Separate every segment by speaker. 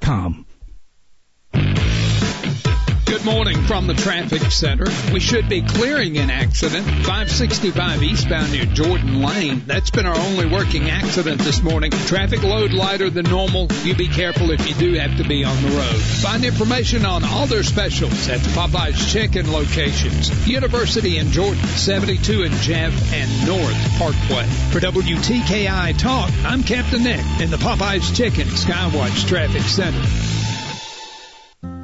Speaker 1: com.
Speaker 2: Good morning from the traffic center. We should be clearing an accident 565 eastbound near Jordan Lane. That's been our only working accident this morning. Traffic load lighter than normal. You be careful if you do have to be on the road. Find information on all their specials at the Popeyes Chicken locations. University in Jordan, 72 in Jeff and North Parkway. For WTKI Talk, I'm Captain Nick in the Popeyes Chicken Skywatch Traffic Center.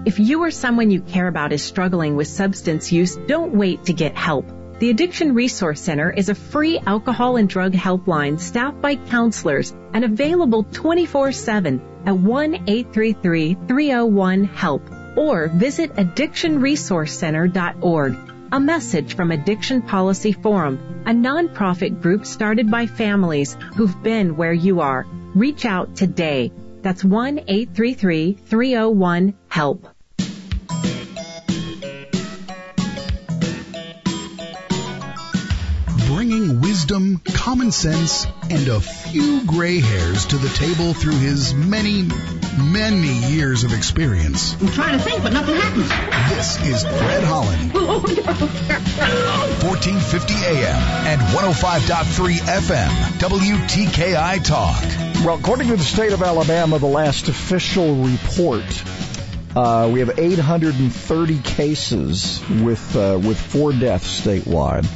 Speaker 3: If you or someone you care about is struggling with substance use, don't wait to get help. The Addiction Resource Center is a free alcohol and drug helpline staffed by counselors and available 24-7 at 1-833-301-HELP or visit addictionresourcecenter.org. A message from Addiction Policy Forum, a nonprofit group started by families who've been where you are. Reach out today. That's 1-833-301-HELP.
Speaker 4: Bringing wisdom, common sense, and a few gray hairs to the table through his many, many years of experience.
Speaker 5: I'm trying to think, but nothing happens.
Speaker 4: This is Fred Holland. 1450 AM and 105.3 FM, WTKI Talk.
Speaker 6: Well, according to the state of Alabama, the last official report, uh, we have 830 cases with uh, with four deaths statewide.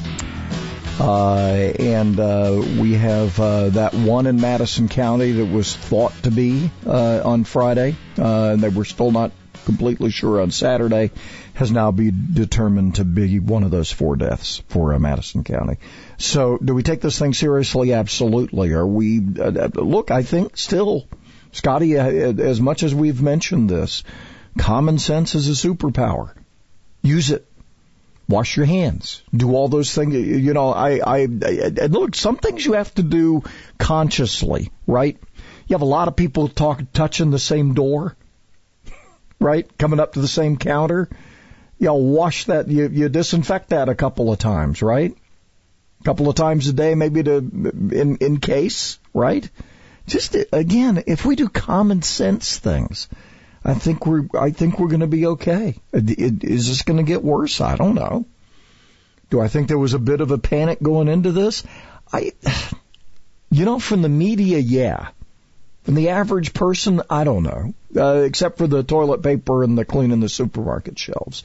Speaker 6: Uh, and uh, we have uh, that one in Madison County that was thought to be uh, on Friday, uh, and they were still not completely sure on Saturday, has now been determined to be one of those four deaths for uh, Madison County. So, do we take this thing seriously? Absolutely. Are we? Look, I think still, Scotty, as much as we've mentioned this, common sense is a superpower. Use it wash your hands, do all those things. You know, I, I, I look, some things you have to do consciously, right? You have a lot of people talk, touching the same door, right? Coming up to the same counter. You know, wash that, you, you disinfect that a couple of times, right? A couple of times a day, maybe to, in, in case, right? Just, again, if we do common sense things, I think we're I think we're going to be okay. Is this going to get worse? I don't know. Do I think there was a bit of a panic going into this? I, you know, from the media, yeah. From the average person, I don't know. Uh, except for the toilet paper and the cleaning the supermarket shelves.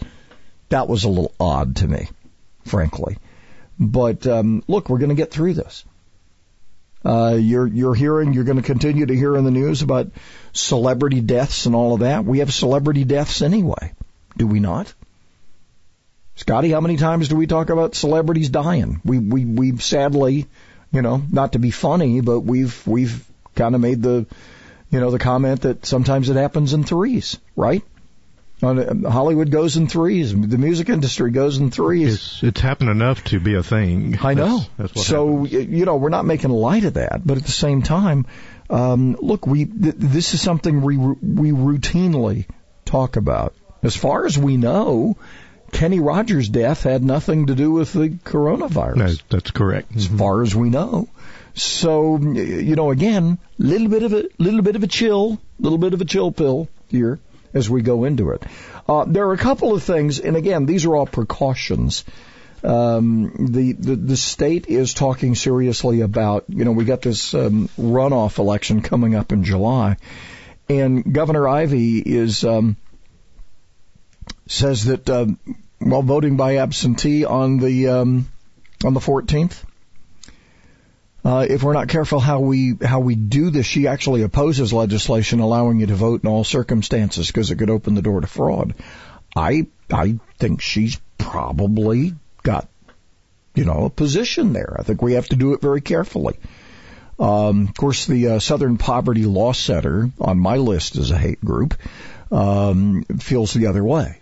Speaker 6: That was a little odd to me, frankly. But um, look, we're going to get through this. Uh, you're you're hearing, you're going to continue to hear in the news about celebrity deaths and all of that. We have celebrity deaths anyway, do we not? Scotty, how many times do we talk about celebrities dying? We we we've sadly, you know, not to be funny, but we've we've kind of made the, you know, the comment that sometimes it happens in threes, right? Hollywood goes in threes. The music industry goes in threes.
Speaker 7: It's, it's happened enough to be a thing.
Speaker 6: I know.
Speaker 7: That's, that's
Speaker 6: so
Speaker 7: happens.
Speaker 6: you know we're not making light of that, but at the same time, um, look, we th- this is something we we routinely talk about. As far as we know, Kenny Rogers' death had nothing to do with the coronavirus.
Speaker 7: No, that's correct.
Speaker 6: As far as we know. So you know, again, little bit of a little bit of a chill, little bit of a chill pill here as we go into it. Uh, there are a couple of things, and again, these are all precautions. Um, the, the the state is talking seriously about, you know, we got this um, runoff election coming up in July, and Governor Ivey is um, says that um, while voting by absentee on the um, on the 14th, uh, if we're not careful how we how we do this, she actually opposes legislation allowing you to vote in all circumstances because it could open the door to fraud. I I think she's probably got you know a position there. I think we have to do it very carefully. Um, of course, the uh, Southern Poverty Law Center on my list as a hate group um, feels the other way.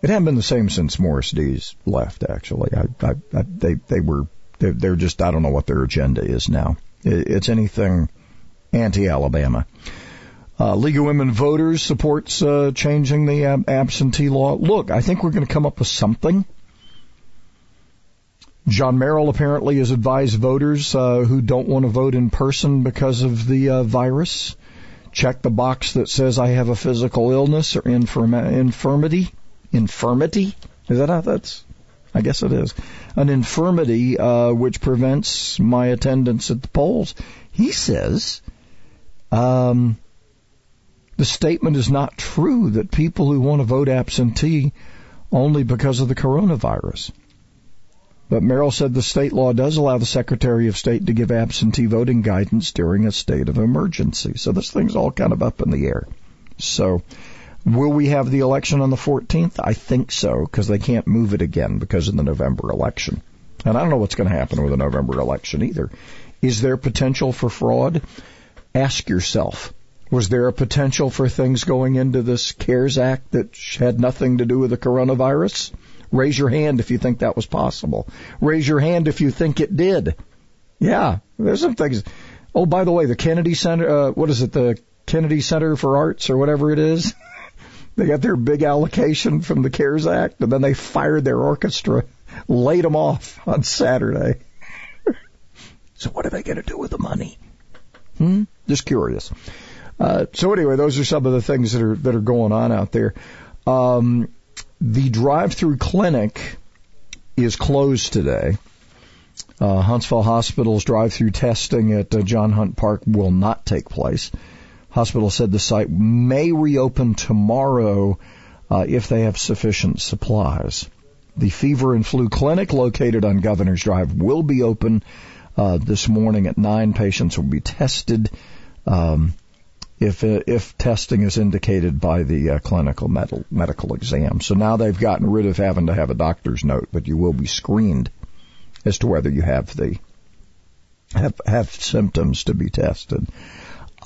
Speaker 6: It hadn't been the same since Morris Dees left. Actually, I, I, I, they they were they're, they're just, I don't know what their agenda is now. It's anything anti-Alabama. Uh, League of Women Voters supports uh, changing the ab- absentee law. Look, I think we're going to come up with something. John Merrill apparently has advised voters uh, who don't want to vote in person because of the uh, virus check the box that says I have a physical illness or infirm- infirmity. Infirmity? Is that how that's? I guess it is. An infirmity uh, which prevents my attendance at the polls. He says um, the statement is not true that people who want to vote absentee only because of the coronavirus. But Merrill said the state law does allow the Secretary of State to give absentee voting guidance during a state of emergency. So this thing's all kind of up in the air. So will we have the election on the 14th? I think so, because they can't move it again because of the November election. And I don't know what's going to happen with the November election either. Is there potential for fraud? Ask yourself. Was there a potential for things going into this CARES Act that had nothing to do with the coronavirus? Raise your hand if you think that was possible. Raise your hand if you think it did. Yeah, there's some things. Oh, by the way, the Kennedy Center, uh, what is it, the Kennedy Center for Arts or whatever it is? they got their big allocation from the CARES Act and then they fired their orchestra, laid them off on Saturday. so what are they going to do with the money? Hmm? Just curious. Uh, so anyway, those are some of the things that are that are going on out there. Um, the drive-through clinic is closed today. Uh, Huntsville Hospital's drive-through testing at uh, John Hunt Park will not take place. Hospital said the site may reopen tomorrow uh, if they have sufficient supplies. The fever and flu clinic located on Governor's Drive will be open uh, this morning at nine. Patients will be tested. Um, if uh, if testing is indicated by the uh, clinical medical exam. So now they've gotten rid of having to have a doctor's note, but you will be screened as to whether you have the have have symptoms to be tested.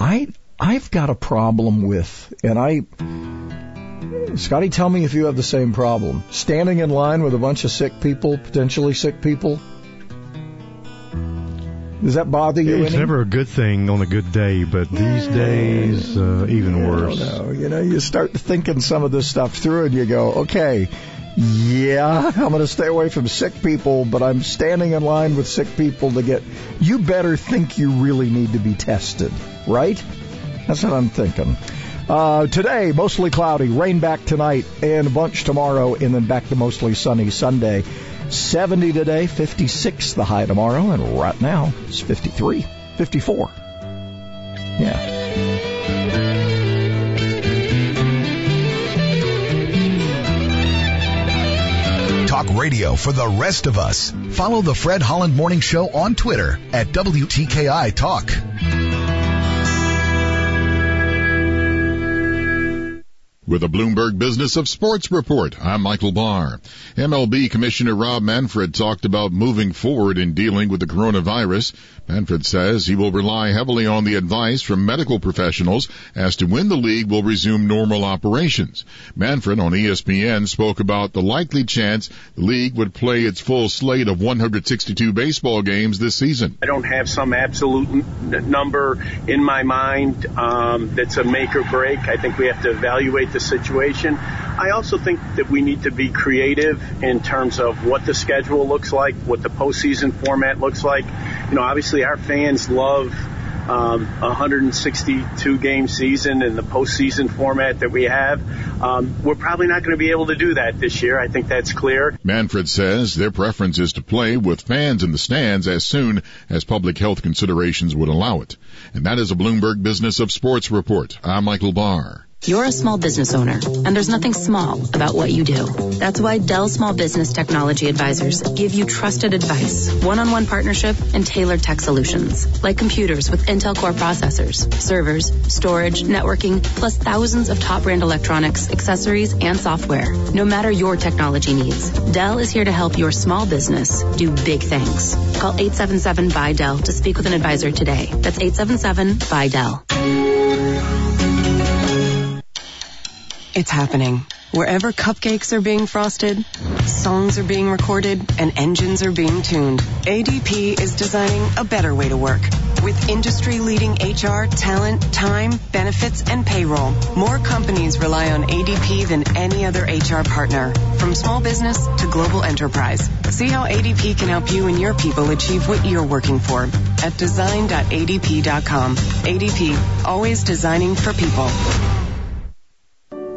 Speaker 6: I I've got a problem with, and I Scotty, tell me if you have the same problem. Standing in line with a bunch of sick people, potentially sick people, does that bother you?
Speaker 7: It's
Speaker 6: any?
Speaker 7: never a good thing on a good day, but these days, uh, even worse.
Speaker 6: No, you know, you start thinking some of this stuff through and you go, okay, yeah, I'm going to stay away from sick people, but I'm standing in line with sick people to get. You better think you really need to be tested, right? That's what I'm thinking. Uh, today, mostly cloudy, rain back tonight, and a bunch tomorrow, and then back to mostly sunny Sunday. 70 today, 56 the high tomorrow, and right now it's 53, 54. Yeah.
Speaker 4: Talk radio for the rest of us. Follow the Fred Holland Morning Show on Twitter at WTKI Talk.
Speaker 1: With a Bloomberg Business of Sports report, I'm Michael Barr. MLB Commissioner Rob Manfred talked about moving forward in dealing with the coronavirus. Manfred says he will rely heavily on the advice from medical professionals as to when the league will resume normal operations. Manfred on ESPN spoke about the likely chance the league would play its full slate of 162 baseball games this season.
Speaker 5: I don't have some absolute n- number in my mind um, that's a make or break. I think we have to evaluate the situation. I also think that we need to be creative in terms of what the schedule looks like, what the postseason format looks like. You know, obviously our fans love um, 162 game season and the postseason format that we have. Um, we're probably not going to be able to do that this year. I think that's clear.
Speaker 1: Manfred says their preference is to play with fans in the stands as soon as public health considerations would allow it. And that is a Bloomberg Business of Sports report. I'm Michael Barr.
Speaker 8: You're a small business owner, and there's nothing small about what you do. That's why Dell Small Business Technology Advisors give you trusted advice, one-on-one partnership, and tailored tech solutions, like computers with Intel Core processors, servers, storage, networking, plus thousands of top brand electronics, accessories, and software. No matter your technology needs, Dell is here to help your small business do big things. Call 877 by Dell to speak with an advisor today. That's 877 by Dell.
Speaker 9: It's happening. Wherever cupcakes are being frosted, songs are being recorded, and engines are being tuned, ADP is designing a better way to work. With industry-leading HR, talent, time, benefits, and payroll, more companies rely on ADP than any other HR partner. From small business to global enterprise. See how ADP can help you and your people achieve what you're working for at design.adp.com. ADP, always designing for people.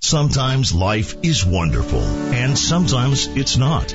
Speaker 10: Sometimes life is wonderful, and sometimes it's not.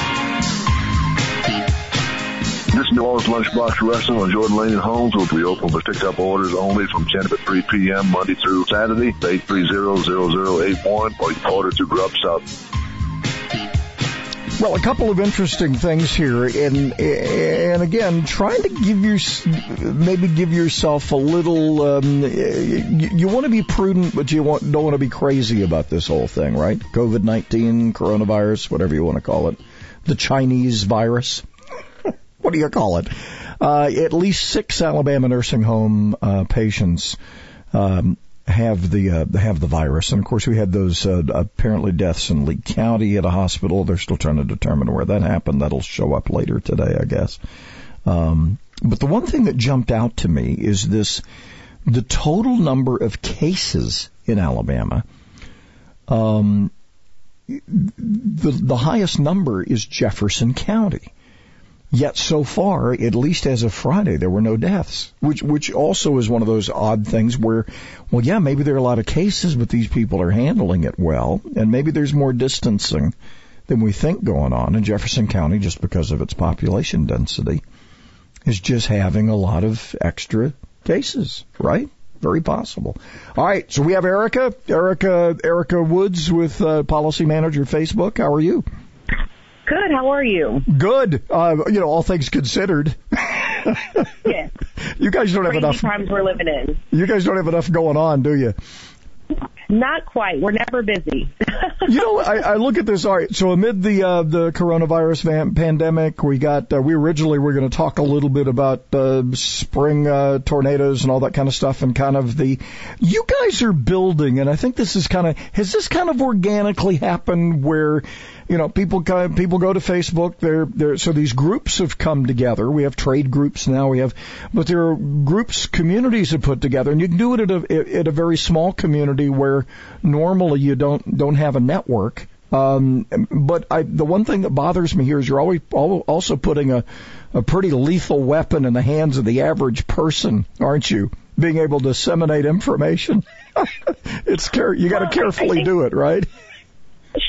Speaker 11: New Orleans Lunchbox Restaurant on Jordan Lane and Holmes will be open for pick-up orders only from 10 to 3 p.m. Monday through Saturday, 830-0081, or you can order through Grubstop.
Speaker 6: Well, a couple of interesting things here, and and again, trying to give you maybe give yourself a little. Um, you, you want to be prudent, but you want, don't want to be crazy about this whole thing, right? COVID nineteen, coronavirus, whatever you want to call it, the Chinese virus. What do you call it? Uh, at least six Alabama nursing home uh, patients um, have the uh, have the virus, and of course we had those uh, apparently deaths in Lee County at a hospital. They're still trying to determine where that happened. That'll show up later today, I guess. Um, but the one thing that jumped out to me is this: the total number of cases in Alabama. Um, the the highest number is Jefferson County. Yet so far, at least as of Friday, there were no deaths, which which also is one of those odd things where, well, yeah, maybe there are a lot of cases, but these people are handling it well, and maybe there's more distancing than we think going on in Jefferson County just because of its population density is just having a lot of extra cases, right? Very possible. All right, so we have Erica, Erica, Erica Woods with uh, Policy Manager Facebook. How are you?
Speaker 12: Good. How are you?
Speaker 6: Good. Uh, you know, all things considered.
Speaker 12: yeah.
Speaker 6: You guys don't
Speaker 12: Crazy
Speaker 6: have enough
Speaker 12: times we're living in.
Speaker 6: You guys don't have enough going on, do you?
Speaker 12: Not quite. We're never busy.
Speaker 6: you know, I, I look at this. All right. So amid the uh, the coronavirus van- pandemic, we got uh, we originally were going to talk a little bit about uh, spring uh, tornadoes and all that kind of stuff, and kind of the you guys are building, and I think this is kind of has this kind of organically happened where you know, people come, people go to Facebook. They're, they're, so these groups have come together. We have trade groups now. We have, but there are groups, communities have put together, and you can do it at a at a very small community where normally you don't don't have a network. Um, but I, the one thing that bothers me here is you're always also putting a a pretty lethal weapon in the hands of the average person, aren't you? Being able to disseminate information. it's care you got to carefully do it, right?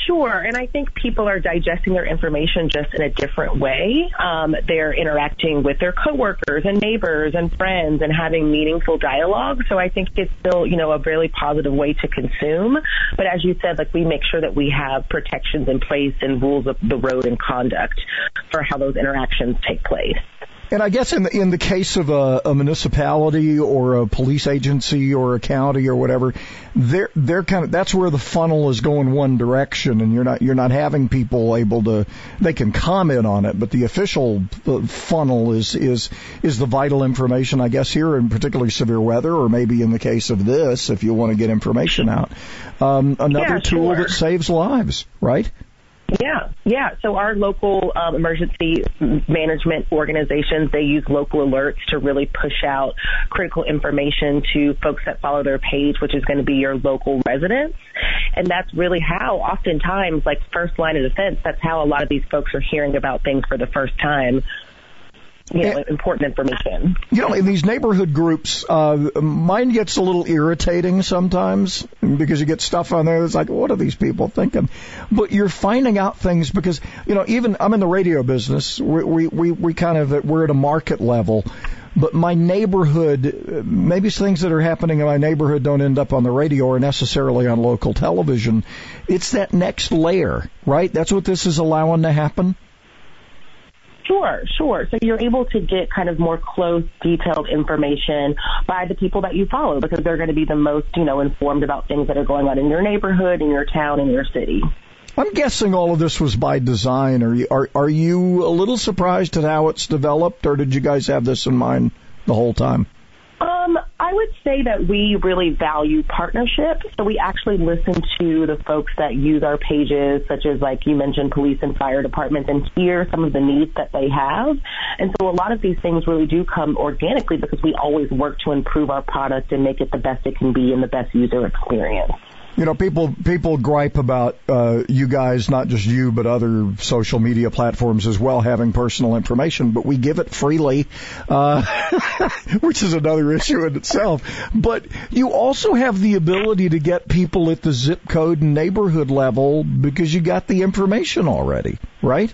Speaker 12: Sure, and I think people are digesting their information just in a different way. Um, they're interacting with their coworkers and neighbors and friends and having meaningful dialogue. So I think it's still, you know, a really positive way to consume. But as you said, like we make sure that we have protections in place and rules of the road and conduct for how those interactions take place.
Speaker 6: And I guess in the in the case of a, a municipality or a police agency or a county or whatever, they're they're kind of that's where the funnel is going one direction, and you're not you're not having people able to they can comment on it, but the official funnel is is is the vital information. I guess here in particularly severe weather, or maybe in the case of this, if you want to get information out, um, another
Speaker 12: yeah,
Speaker 6: tool
Speaker 12: sure.
Speaker 6: that saves lives, right?
Speaker 12: Yeah, yeah. So our local um, emergency management organizations, they use local alerts to really push out critical information to folks that follow their page, which is going to be your local residents. And that's really how oftentimes, like first line of defense, that's how a lot of these folks are hearing about things for the first time you know, important information.
Speaker 6: You know, in these neighborhood groups, uh, mine gets a little irritating sometimes because you get stuff on there that's like, what are these people thinking? But you're finding out things because, you know, even I'm in the radio business. We, we, we, we kind of, we're at a market level. But my neighborhood, maybe things that are happening in my neighborhood don't end up on the radio or necessarily on local television. It's that next layer, right? That's what this is allowing to happen.
Speaker 12: Sure, sure. So you're able to get kind of more close, detailed information by the people that you follow because they're going to be the most, you know, informed about things that are going on in your neighborhood, in your town, in your city.
Speaker 6: I'm guessing all of this was by design. Are you, are, are you a little surprised at how it's developed, or did you guys have this in mind the whole time?
Speaker 12: I would say that we really value partnership. So we actually listen to the folks that use our pages, such as like you mentioned, police and fire departments, and hear some of the needs that they have. And so a lot of these things really do come organically because we always work to improve our product and make it the best it can be and the best user experience.
Speaker 6: You know, people people gripe about uh, you guys, not just you, but other social media platforms as well, having personal information. But we give it freely, uh, which is another issue in itself. But you also have the ability to get people at the zip code and neighborhood level because you got the information already, right?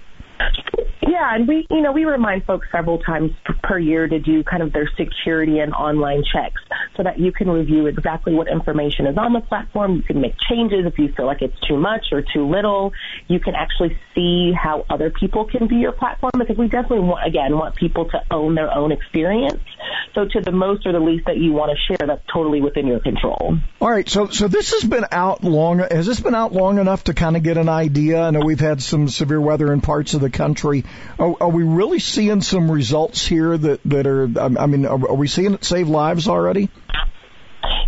Speaker 12: Yeah, and we, you know, we remind folks several times per year to do kind of their security and online checks so that you can review exactly what information is on the platform. You can make changes if you feel like it's too much or too little. You can actually see how other people can view your platform because we definitely want, again, want people to own their own experience. So to the most or the least that you want to share, that's totally within your control.
Speaker 6: All right. So, so this has been out long. Has this been out long enough to kind of get an idea? I know we've had some severe weather in parts of the country. Are, are we really seeing some results here that, that are, I mean, are, are we seeing it save lives already?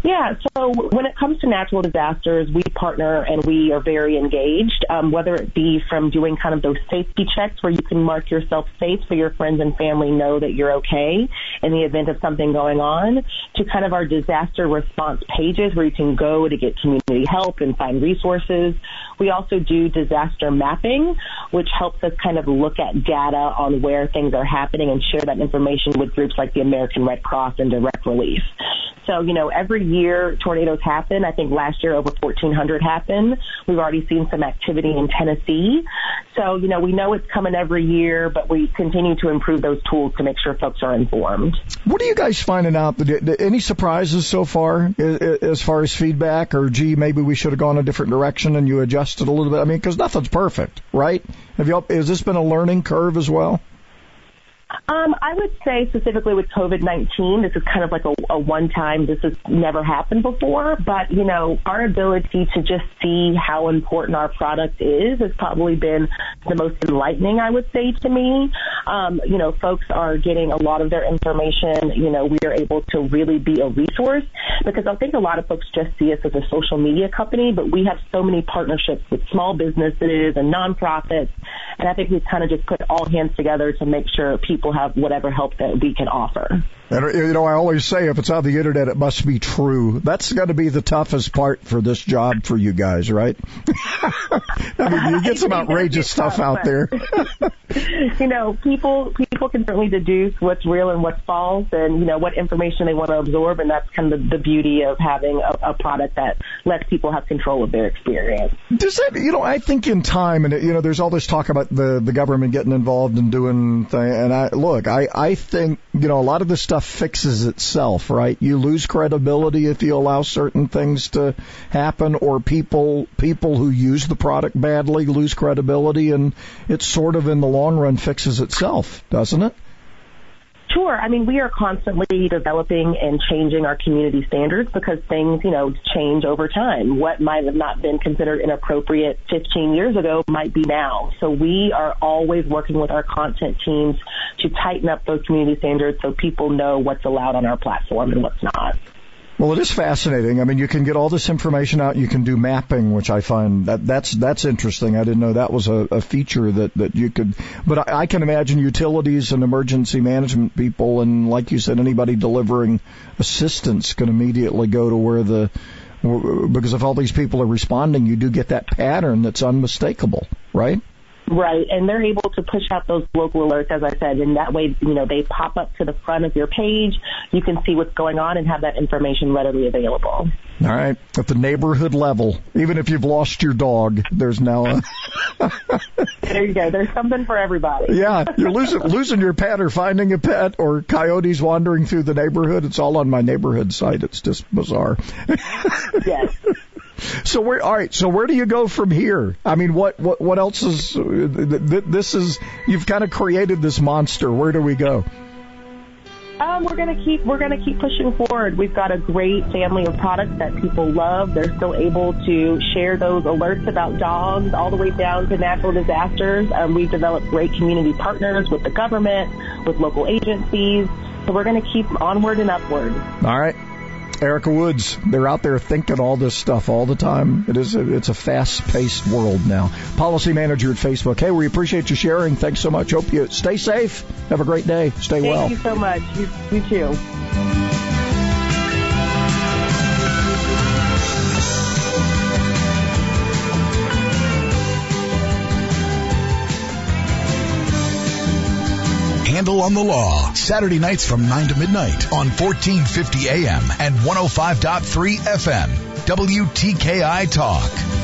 Speaker 12: Yeah, so when it comes to natural disasters, we partner and we are very engaged, um, whether it be from doing kind of those safety checks where you can mark yourself safe so your friends and family know that you're okay in the event of something going on, to kind of our disaster response pages where you can go to get community help and find resources. We also do disaster mapping, which helps us kind of look at data on where things are happening and share that information with groups like the American Red Cross and Direct Relief. So, you know, every year tornadoes happen. I think last year over 1,400 happened. We've already seen some activity in Tennessee. So, you know, we know it's coming every year, but we continue to improve those tools to make sure folks are informed.
Speaker 6: What are you guys finding out? Any surprises so far as far as feedback or, gee, maybe we should have gone a different direction and you adjusted a little bit? I mean, because nothing's perfect, right? Have you, has this been a learning curve as well?
Speaker 12: Um, I would say specifically with COVID-19, this is kind of like a, a one-time, this has never happened before, but you know, our ability to just see how important our product is has probably been the most enlightening, I would say to me. Um, you know, folks are getting a lot of their information, you know, we are able to really be a resource because I think a lot of folks just see us as a social media company, but we have so many partnerships with small businesses and nonprofits, and I think we've kind of just put all hands together to make sure people people have whatever help that we can offer.
Speaker 6: And you know, I always say if it's on the internet, it must be true. That's going to be the toughest part for this job for you guys, right? I mean, you get some outrageous stuff out there.
Speaker 12: you know, people people can certainly deduce what's real and what's false, and you know what information they want to absorb, and that's kind of the, beauty of having a, a product that lets people have control of their experience.
Speaker 6: Does that, you know, I think in time, and you know, there's all this talk about the the government getting involved and doing, thing, and I look, I I think you know a lot of this stuff fixes itself, right? You lose credibility if you allow certain things to happen, or people people who use the product badly lose credibility, and it sort of in the long run fixes itself, doesn't it?
Speaker 12: Sure. I mean, we are constantly developing and changing our community standards because things, you know, change over time. What might have not been considered inappropriate 15 years ago might be now. So we are always working with our content teams to tighten up those community standards so people know what's allowed on our platform and what's not.
Speaker 6: Well, it is fascinating. I mean, you can get all this information out. You can do mapping, which I find that that's that's interesting. I didn't know that was a, a feature that that you could. But I, I can imagine utilities and emergency management people, and like you said, anybody delivering assistance can immediately go to where the because if all these people are responding, you do get that pattern that's unmistakable, right?
Speaker 12: Right, and they're able to push out those local alerts, as I said, and that way, you know, they pop up to the front of your page. You can see what's going on and have that information readily available. All
Speaker 6: right, at the neighborhood level, even if you've lost your dog, there's now a.
Speaker 12: there you go. There's something for everybody.
Speaker 6: Yeah, you're losing losing your pet or finding a pet or coyotes wandering through the neighborhood. It's all on my neighborhood site. It's just bizarre.
Speaker 12: yes.
Speaker 6: So where, all right. So where do you go from here? I mean, what, what, what else is, this is, you've kind of created this monster. Where do we go?
Speaker 12: Um, we're gonna keep we're gonna keep pushing forward. We've got a great family of products that people love. They're still able to share those alerts about dogs all the way down to natural disasters. Um, we've developed great community partners with the government, with local agencies. So we're going to keep onward and upward.
Speaker 6: All right. Erica Woods, they're out there thinking all this stuff all the time. It is a, it's a fast-paced world now. Policy manager at Facebook. Hey, we appreciate you sharing. Thanks so much. Hope you stay safe. Have a great day. Stay
Speaker 12: Thank
Speaker 6: well.
Speaker 12: Thank you so much. You, you too.
Speaker 4: Handle on the Law. Saturday nights from 9 to midnight on 1450 AM and 105.3 FM. WTKI Talk.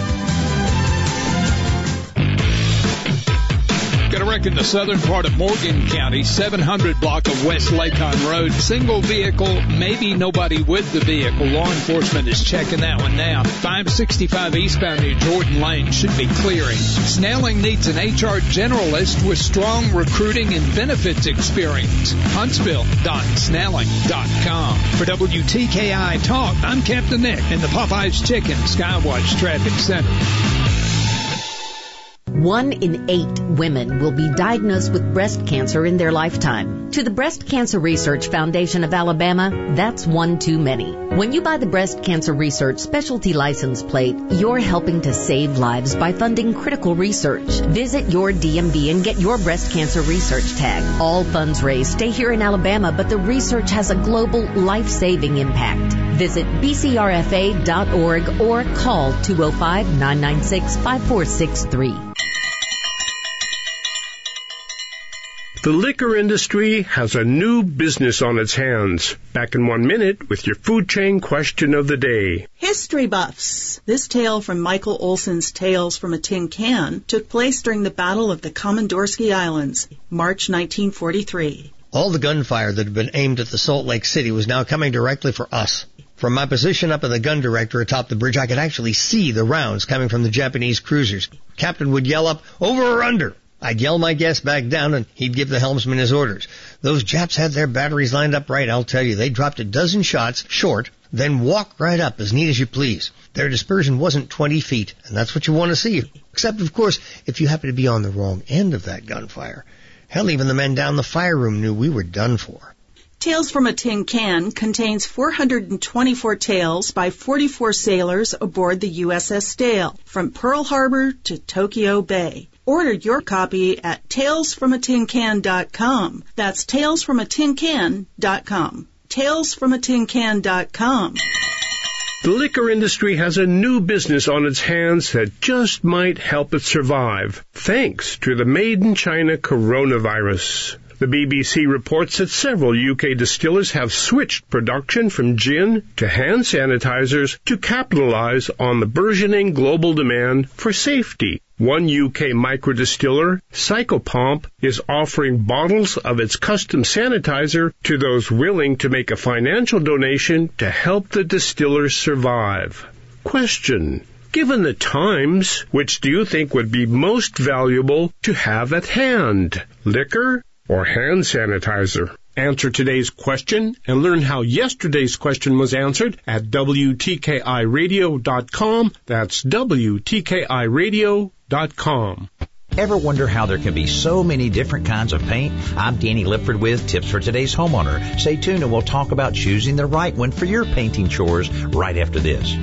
Speaker 2: Wreck in the southern part of Morgan County, 700 block of West Lacon Road. Single vehicle, maybe nobody with the vehicle. Law enforcement is checking that one now. 565 eastbound near Jordan Lane should be clearing. Snelling needs an HR generalist with strong recruiting and benefits experience. Huntsville.snelling.com. For WTKI Talk, I'm Captain Nick in the Popeyes Chicken Skywatch Traffic Center.
Speaker 13: One in eight women will be diagnosed with breast cancer in their lifetime. To the Breast Cancer Research Foundation of Alabama, that's one too many. When you buy the Breast Cancer Research Specialty License Plate, you're helping to save lives by funding critical research. Visit your DMV and get your breast cancer research tag. All funds raised stay here in Alabama, but the research has a global life-saving impact. Visit bcrfa.org or call 205-996-5463.
Speaker 14: The liquor industry has a new business on its hands. Back in one minute with your food chain question of the day.
Speaker 15: History buffs. This tale from Michael Olson's Tales from a Tin Can took place during the Battle of the Komandorsky Islands, March 1943.
Speaker 16: All the gunfire that had been aimed at the Salt Lake City was now coming directly for us. From my position up in the gun director atop the bridge, I could actually see the rounds coming from the Japanese cruisers. Captain would yell up, over or under? I'd yell my guest back down and he'd give the helmsman his orders. Those Japs had their batteries lined up right, I'll tell you. They dropped a dozen shots short, then walked right up as neat as you please. Their dispersion wasn't 20 feet, and that's what you want to see. Except, of course, if you happen to be on the wrong end of that gunfire. Hell, even the men down the fire room knew we were done for.
Speaker 15: Tales from a Tin Can contains 424 tales by 44 sailors aboard the USS Dale, from Pearl Harbor to Tokyo Bay. Order your copy at talesfromatincan.com. That's talesfromatincan.com. talesfromatincan.com.
Speaker 14: The liquor industry has a new business on its hands that just might help it survive, thanks to the made in China coronavirus. The BBC reports that several UK distillers have switched production from gin to hand sanitizers to capitalize on the burgeoning global demand for safety. One UK micro distiller, Psychopomp, is offering bottles of its custom sanitizer to those willing to make a financial donation to help the distillers survive. Question. Given the times, which do you think would be most valuable to have at hand? Liquor or hand sanitizer? Answer today's question and learn how yesterday's question was answered at WTKIRadio.com. That's WTKIRadio.com.
Speaker 17: Ever wonder how there can be so many different kinds of paint? I'm Danny Lipford with tips for today's homeowner. Stay tuned and we'll talk about choosing the right one for your painting chores right after this.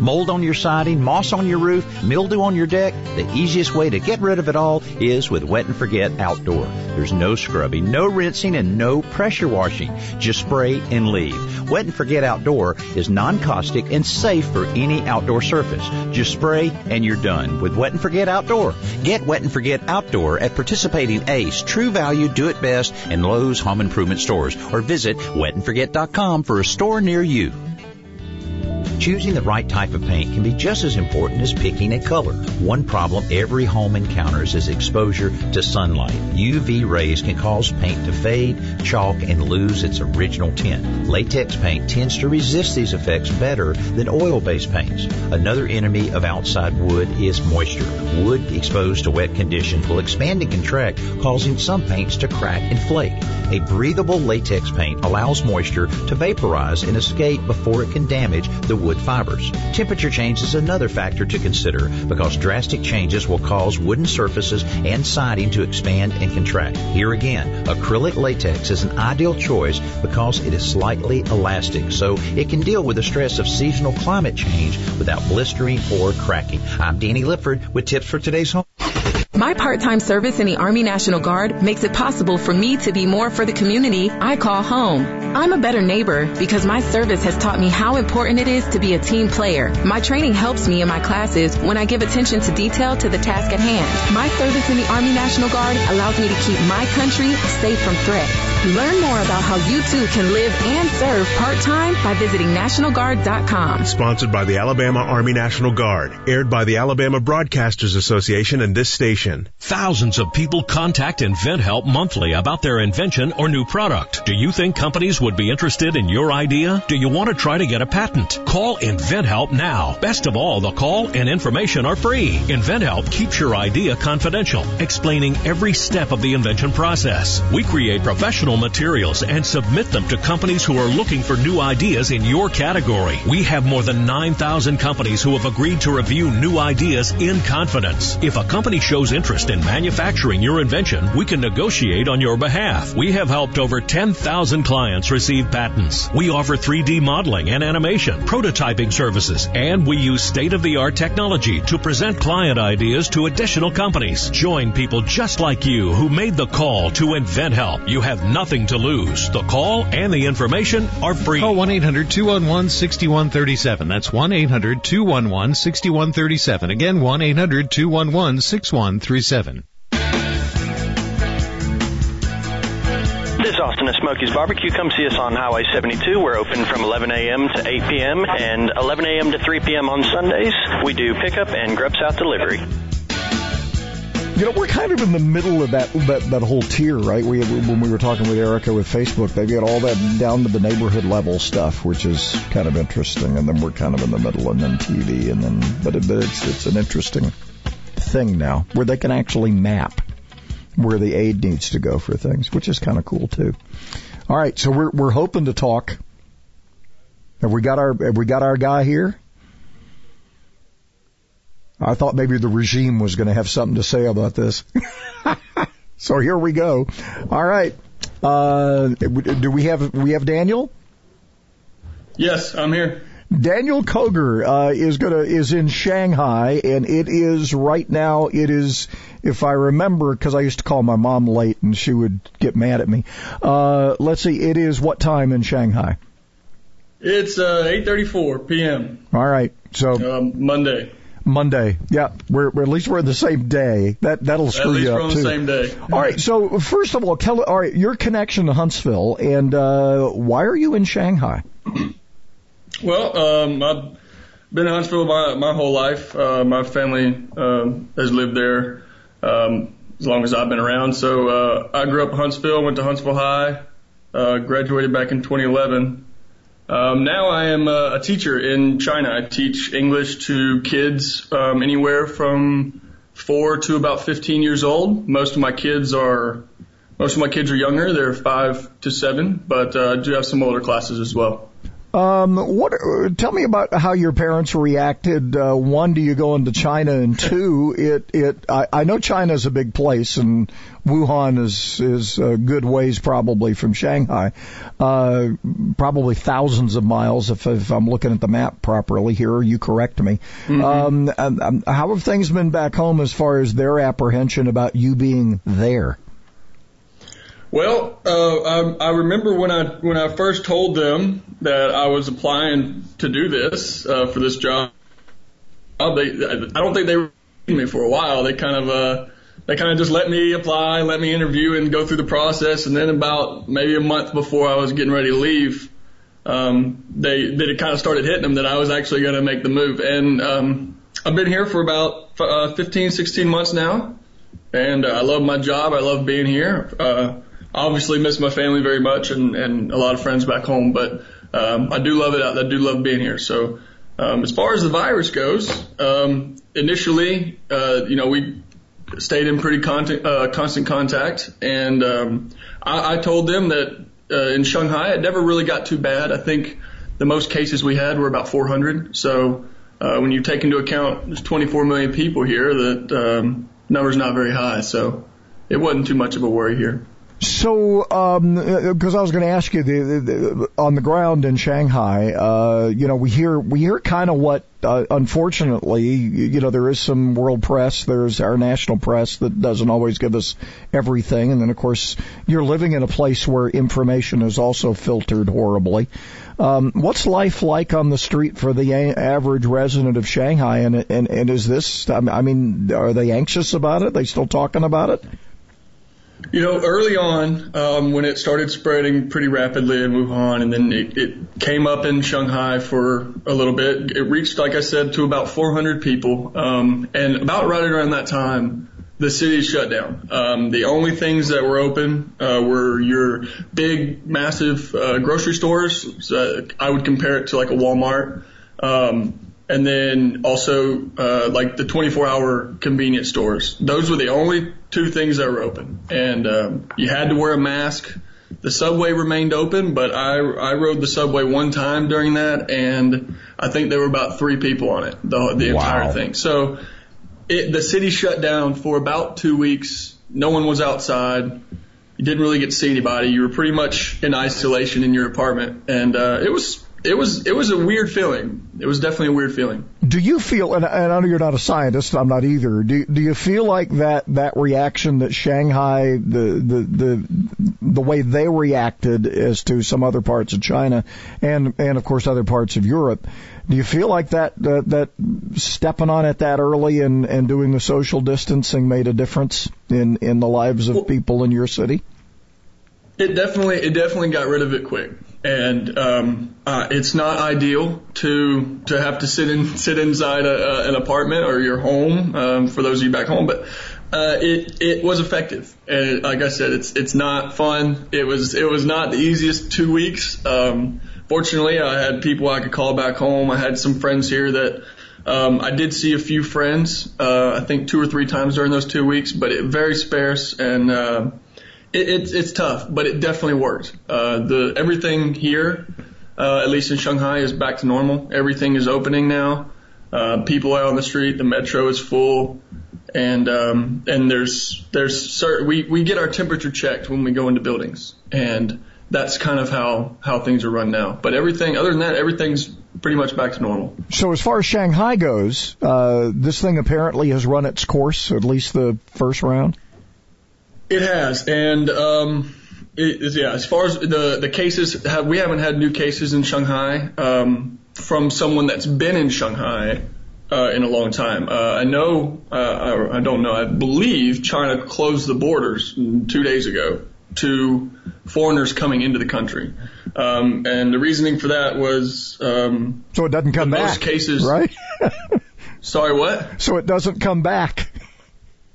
Speaker 17: Mold on your siding, moss on your roof, mildew on your deck? The easiest way to get rid of it all is with Wet and Forget Outdoor. There's no scrubbing, no rinsing, and no pressure washing. Just spray and leave. Wet and Forget Outdoor is non-caustic and safe for any outdoor surface. Just spray and you're done with Wet and Forget Outdoor. Get Wet and Forget Outdoor at participating Ace, True Value, Do It Best, and Lowe's Home Improvement stores or visit wetandforget.com for a store near you. Choosing the right type of paint can be just as important as picking a color. One problem every home encounters is exposure to sunlight. UV rays can cause paint to fade, chalk, and lose its original tint. Latex paint tends to resist these effects better than oil-based paints. Another enemy of outside wood is moisture. Wood exposed to wet conditions will expand and contract, causing some paints to crack and flake. A breathable latex paint allows moisture to vaporize and escape before it can damage the wood fibers. Temperature change is another factor to consider because drastic changes will cause wooden surfaces and siding to expand and contract. Here again, acrylic latex is an ideal choice because it is slightly elastic, so it can deal with the stress of seasonal climate change without blistering or cracking. I'm Danny Lipford with tips for today's home.
Speaker 18: My part-time service in the Army National Guard makes it possible for me to be more for the community I call home. I'm a better neighbor because my service has taught me how important it is to be a team player. My training helps me in my classes when I give attention to detail to the task at hand. My service in the Army National Guard allows me to keep my country safe from threats. Learn more about how you too can live and serve part-time by visiting nationalguard.com.
Speaker 19: Sponsored by the Alabama Army National Guard. Aired by the Alabama Broadcasters Association and this station.
Speaker 20: Thousands of people contact InventHelp monthly about their invention or new product. Do you think companies would be interested in your idea? Do you want to try to get a patent? Call InventHelp now. Best of all, the call and information are free. InventHelp keeps your idea confidential, explaining every step of the invention process. We create professional materials and submit them to companies who are looking for new ideas in your category. We have more than 9,000 companies who have agreed to review new ideas in confidence. If a company shows interest in manufacturing your invention, we can negotiate on your behalf. We have helped over 10,000 clients receive patents. We offer 3D modeling and animation, prototyping services, and we use state-of-the-art technology to present client ideas to additional companies. Join people just like you who made the call to InventHelp. You have nothing to lose. The call and the information are free.
Speaker 21: Call 1-800-211-6137. That's 1-800-211-6137. Again, 1-800-211-6137.
Speaker 22: This is Austin at Smokey's Barbecue. Come see us on Highway 72. We're open from 11 a.m. to 8 p.m. and 11 a.m. to 3 p.m. on Sundays. We do pickup and grub south delivery.
Speaker 6: You know, we're kind of in the middle of that that, that whole tier, right? We when we were talking with Erica with Facebook, they've got all that down to the neighborhood level stuff, which is kind of interesting, and then we're kind of in the middle, and then TV, and then but, it, but it's it's an interesting thing now where they can actually map where the aid needs to go for things, which is kind of cool too. All right, so we're we're hoping to talk. Have we got our have we got our guy here? I thought maybe the regime was going to have something to say about this. so here we go. All right. Uh, do we have we have Daniel?
Speaker 23: Yes, I'm here.
Speaker 6: Daniel Koger uh, is gonna is in Shanghai, and it is right now. It is, if I remember, because I used to call my mom late, and she would get mad at me. Uh, let's see. It is what time in Shanghai?
Speaker 23: It's uh, 8:34 p.m.
Speaker 6: All right. So
Speaker 23: um, Monday.
Speaker 6: Monday. Yeah, we're, we're, at least we're in the same day. That that'll screw
Speaker 23: at least
Speaker 6: you up
Speaker 23: we're on
Speaker 6: too.
Speaker 23: the same day.
Speaker 6: All right. So first of all, tell all right your connection to Huntsville and uh, why are you in Shanghai?
Speaker 23: Well, um, I've been in Huntsville my my whole life. Uh, my family um, has lived there um, as long as I've been around. So uh, I grew up in Huntsville, went to Huntsville High, uh, graduated back in 2011. Um, now I am a, a teacher in China. I teach English to kids um, anywhere from four to about 15 years old. Most of my kids are most of my kids are younger. They're five to seven, but uh, I do have some older classes as well.
Speaker 6: Um, what? Tell me about how your parents reacted. Uh, one, do you go into China, and two, it it. I, I know China's a big place, and Wuhan is is a good ways probably from Shanghai, uh, probably thousands of miles if, if I'm looking at the map properly here. You correct me. Mm-hmm. Um, um, how have things been back home as far as their apprehension about you being there?
Speaker 23: Well, uh, I, I remember when I when I first told them that I was applying to do this uh, for this job. They, I don't think they were me for a while. They kind of uh, they kind of just let me apply, let me interview, and go through the process. And then about maybe a month before I was getting ready to leave, um, they they kind of started hitting them that I was actually going to make the move. And um, I've been here for about uh, 15, 16 months now, and uh, I love my job. I love being here. Uh, obviously miss my family very much and, and a lot of friends back home, but um, I do love it. Out I do love being here. So um, as far as the virus goes, um, initially, uh, you know, we stayed in pretty con- uh, constant contact, and um, I, I told them that uh, in Shanghai it never really got too bad. I think the most cases we had were about 400. So uh, when you take into account there's 24 million people here, that um, number's not very high. So it wasn't too much of a worry here.
Speaker 6: So, um, because um, I was going to ask you, the, the, the, on the ground in Shanghai, uh, you know, we hear we hear kind of what, uh, unfortunately, you know, there is some world press, there's our national press that doesn't always give us everything, and then of course you're living in a place where information is also filtered horribly. Um, what's life like on the street for the average resident of Shanghai, and and, and is this? I mean, are they anxious about it? Are they still talking about it?
Speaker 23: You know, early on, um, when it started spreading pretty rapidly in Wuhan, and then it, it came up in Shanghai for a little bit, it reached, like I said, to about 400 people. Um, and about right around that time, the city shut down. Um, the only things that were open uh, were your big, massive uh, grocery stores. So I would compare it to like a Walmart. Um, and then also uh, like the 24 hour convenience stores. Those were the only two things that were open, and um, you had to wear a mask. The subway remained open, but I I rode the subway one time during that, and I think there were about three people on it the the wow. entire thing. So it, the city shut down for about two weeks. No one was outside. You didn't really get to see anybody. You were pretty much in isolation in your apartment, and uh, it was it was it was a weird feeling. It was definitely a weird feeling.
Speaker 6: Do you feel, and, and I know you're not a scientist, I'm not either. Do do you feel like that that reaction that Shanghai, the the the the way they reacted as to some other parts of China, and and of course other parts of Europe, do you feel like that that, that stepping on it that early and and doing the social distancing made a difference in in the lives of people in your city?
Speaker 23: It definitely it definitely got rid of it quick and um, uh, it's not ideal to to have to sit in sit inside a, a, an apartment or your home um, for those of you back home, but uh, it it was effective. And like I said, it's it's not fun. It was it was not the easiest two weeks. Um, fortunately, I had people I could call back home. I had some friends here that. Um, I did see a few friends, uh, I think two or three times during those two weeks, but it very sparse and, uh, it, it's it's tough, but it definitely worked. Uh, the everything here, uh, at least in Shanghai, is back to normal. Everything is opening now. Uh, people are on the street. The metro is full, and um, and there's there's certain, we we get our temperature checked when we go into buildings, and that's kind of how how things are run now. But everything other than that, everything's pretty much back to normal.
Speaker 6: So as far as Shanghai goes, uh, this thing apparently has run its course, at least the first round.
Speaker 23: It has, and um, it, yeah. As far as the the cases, have, we haven't had new cases in Shanghai um, from someone that's been in Shanghai uh, in a long time. Uh, I know, uh, I, I don't know. I believe China closed the borders two days ago to foreigners coming into the country. Um, and the reasoning for that was um,
Speaker 6: so it doesn't come back.
Speaker 23: Most cases,
Speaker 6: right?
Speaker 23: sorry, what?
Speaker 6: So it doesn't come back.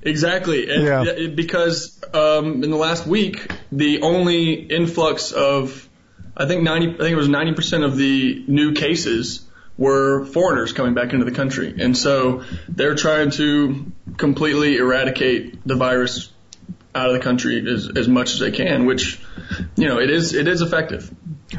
Speaker 23: Exactly, and yeah. because um, in the last week, the only influx of, I think ninety, I think it was ninety percent of the new cases were foreigners coming back into the country, and so they're trying to completely eradicate the virus out of the country as, as much as they can, which, you know, it is it is effective.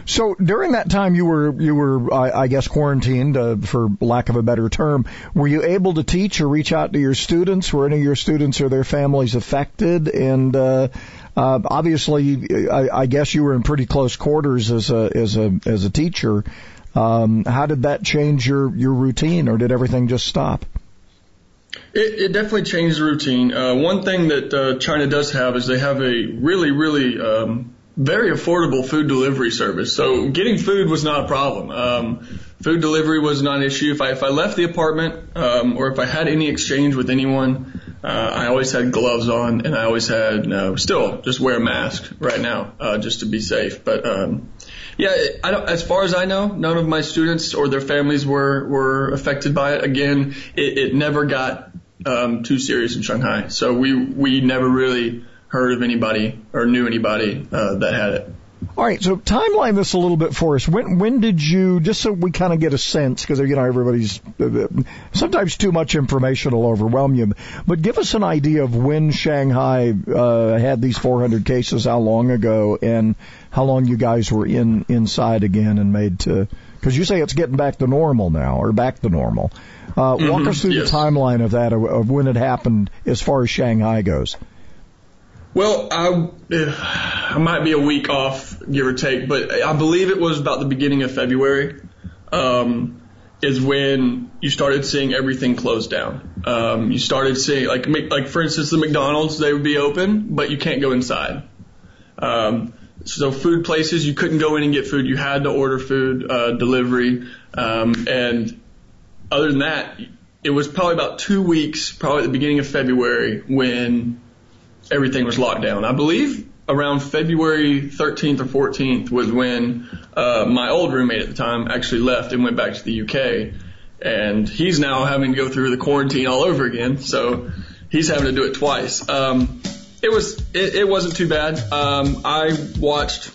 Speaker 6: So during that time, you were you were I, I guess quarantined, uh, for lack of a better term. Were you able to teach or reach out to your students? Were any of your students or their families affected? And uh, uh, obviously, I, I guess you were in pretty close quarters as a as a as a teacher. Um, how did that change your your routine, or did everything just stop?
Speaker 23: It, it definitely changed the routine. Uh, one thing that uh, China does have is they have a really, really um, very affordable food delivery service. So getting food was not a problem. Um, food delivery was not an issue. If I if I left the apartment um, or if I had any exchange with anyone, uh, I always had gloves on and I always had no still just wear a mask right now uh, just to be safe. But um, yeah, I don't, as far as I know, none of my students or their families were were affected by it. Again, it, it never got um, too serious in Shanghai, so we we never really heard of anybody or knew anybody uh, that had it.
Speaker 6: All right, so timeline this a little bit for us. When when did you just so we kind of get a sense because you know everybody's sometimes too much information will overwhelm you, but give us an idea of when Shanghai uh, had these 400 cases, how long ago, and how long you guys were in inside again and made to because you say it's getting back to normal now or back to normal. Uh, mm-hmm, walk us through yes. the timeline of that of, of when it happened as far as Shanghai goes.
Speaker 23: Well, I, I might be a week off, give or take, but I believe it was about the beginning of February. Um, is when you started seeing everything close down. Um, you started seeing like like for instance the McDonald's they would be open, but you can't go inside. Um, so food places you couldn't go in and get food. You had to order food uh, delivery. Um, and other than that, it was probably about two weeks, probably at the beginning of February when everything was locked down. I believe around February 13th or 14th was when uh, my old roommate at the time actually left and went back to the UK. And he's now having to go through the quarantine all over again. So he's having to do it twice. Um, it was it, it wasn't too bad. Um, I watched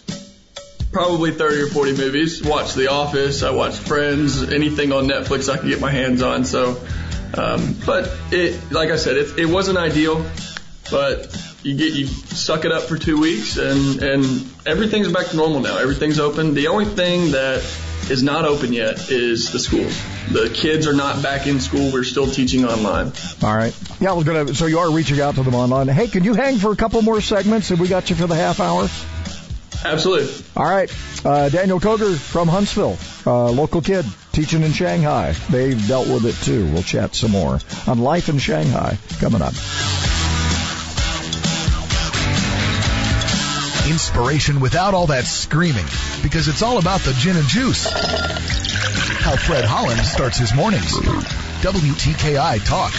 Speaker 23: probably 30 or 40 movies. Watched The Office. I watched Friends. Anything on Netflix I could get my hands on. So, um, but it like I said, it, it wasn't ideal but you get you suck it up for two weeks and and everything's back to normal now. Everything's open. The only thing that is not open yet is the schools. The kids are not back in school. We're still teaching online.
Speaker 6: All right. Yeah, I was gonna. So you are reaching out to them online. Hey, can you hang for a couple more segments? Have we got you for the half hour?
Speaker 23: Absolutely.
Speaker 6: All right. Uh, Daniel Koger from Huntsville, uh, local kid teaching in Shanghai. They've dealt with it too. We'll chat some more on life in Shanghai coming up.
Speaker 4: Inspiration without all that screaming, because it's all about the gin and juice. How Fred Holland starts his mornings. WTKI Talk.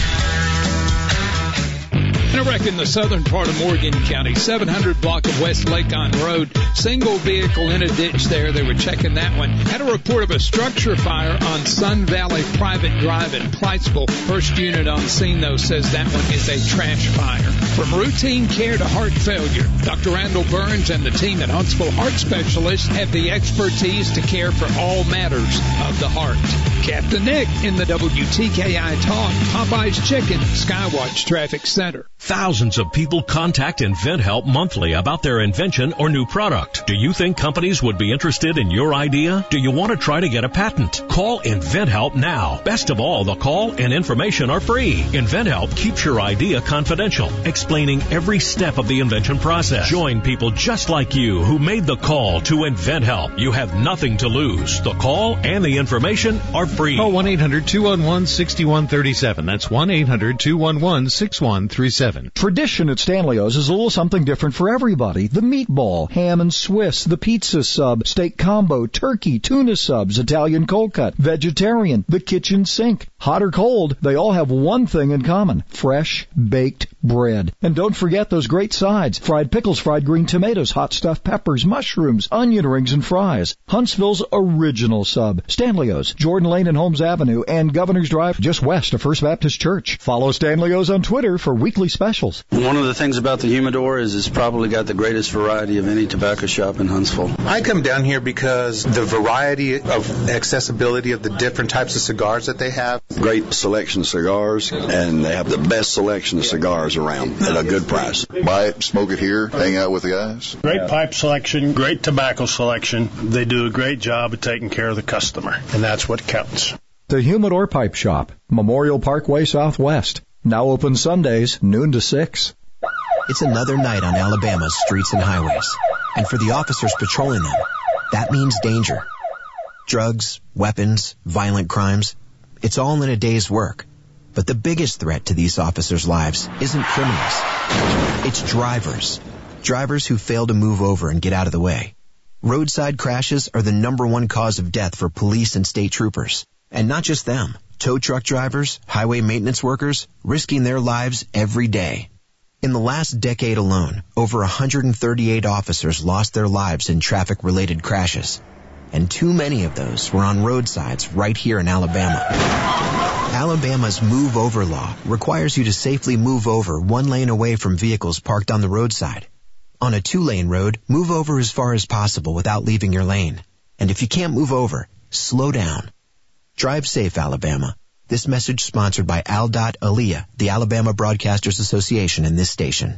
Speaker 2: In wreck the southern part of Morgan County, 700 block of West Lacon Road, single vehicle in a ditch there. They were checking that one. Had a report of a structure fire on Sun Valley Private Drive in Priceville. First unit on scene though says that one is a trash fire. From routine care to heart failure, Dr. Randall Burns and the team at Huntsville Heart Specialists have the expertise to care for all matters of the heart. Captain Nick in the WTKI Talk, Popeye's Chicken, Skywatch Traffic Center.
Speaker 20: Thousands of people contact InventHelp monthly about their invention or new product. Do you think companies would be interested in your idea? Do you want to try to get a patent? Call InventHelp now. Best of all, the call and information are free. InventHelp keeps your idea confidential, explaining every step of the invention process. Join people just like you who made the call to InventHelp. You have nothing to lose. The call and the information are free.
Speaker 24: Call 1-800-211-6137. That's 1-800-211-6137.
Speaker 6: Tradition at Stanley's is a little something different for everybody. The meatball, ham and Swiss, the pizza sub, steak combo, turkey, tuna subs, Italian cold cut, vegetarian, the kitchen sink. Hot or cold, they all have one thing in common. Fresh, baked bread. And don't forget those great sides. Fried pickles, fried green tomatoes, hot stuffed peppers, mushrooms, onion rings, and fries. Huntsville's original sub. Stanley's, Jordan Lane and Holmes Avenue, and Governor's Drive just west of First Baptist Church. Follow Stanley's on Twitter for weekly specials.
Speaker 25: One of the things about the humidor is it's probably got the greatest variety of any tobacco shop in Huntsville.
Speaker 26: I come down here because the variety of accessibility of the different types of cigars that they have.
Speaker 21: Great selection of cigars, and they have the best selection of cigars
Speaker 27: around at a good price. Buy it, smoke it here, hang out with the guys.
Speaker 24: Great pipe selection, great tobacco selection. They do a great job of taking care of the customer, and that's what counts.
Speaker 6: The Humidor Pipe Shop, Memorial Parkway Southwest. Now open Sundays, noon to 6.
Speaker 28: It's another night on Alabama's streets and highways. And for the officers patrolling them, that means danger. Drugs, weapons, violent crimes. It's all in a day's work. But the biggest threat to these officers' lives isn't criminals. It's drivers. Drivers who fail to move over and get out of the way. Roadside crashes are the number one cause of death for police and state troopers. And not just them. Tow truck drivers, highway maintenance workers, risking their lives every day. In the last decade alone, over 138 officers lost their lives in traffic related crashes. And too many of those were on roadsides right here in Alabama. Alabama's move over law requires you to safely move over one lane away from vehicles parked on the roadside. On a two lane road, move over as far as possible without leaving your lane. And if you can't move over, slow down. Drive safe, Alabama. This message sponsored by Aldot ALEA, the Alabama Broadcasters Association and this station.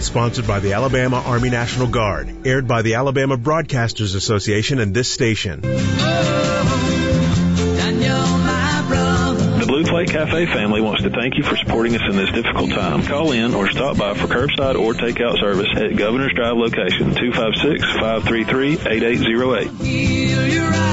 Speaker 19: Sponsored by the Alabama Army National Guard. Aired by the Alabama Broadcasters Association and this station.
Speaker 21: The Blue Plate Cafe family wants to thank you for supporting us in this difficult time. Call in or stop by for curbside or takeout service at Governor's Drive location 256-533-8808.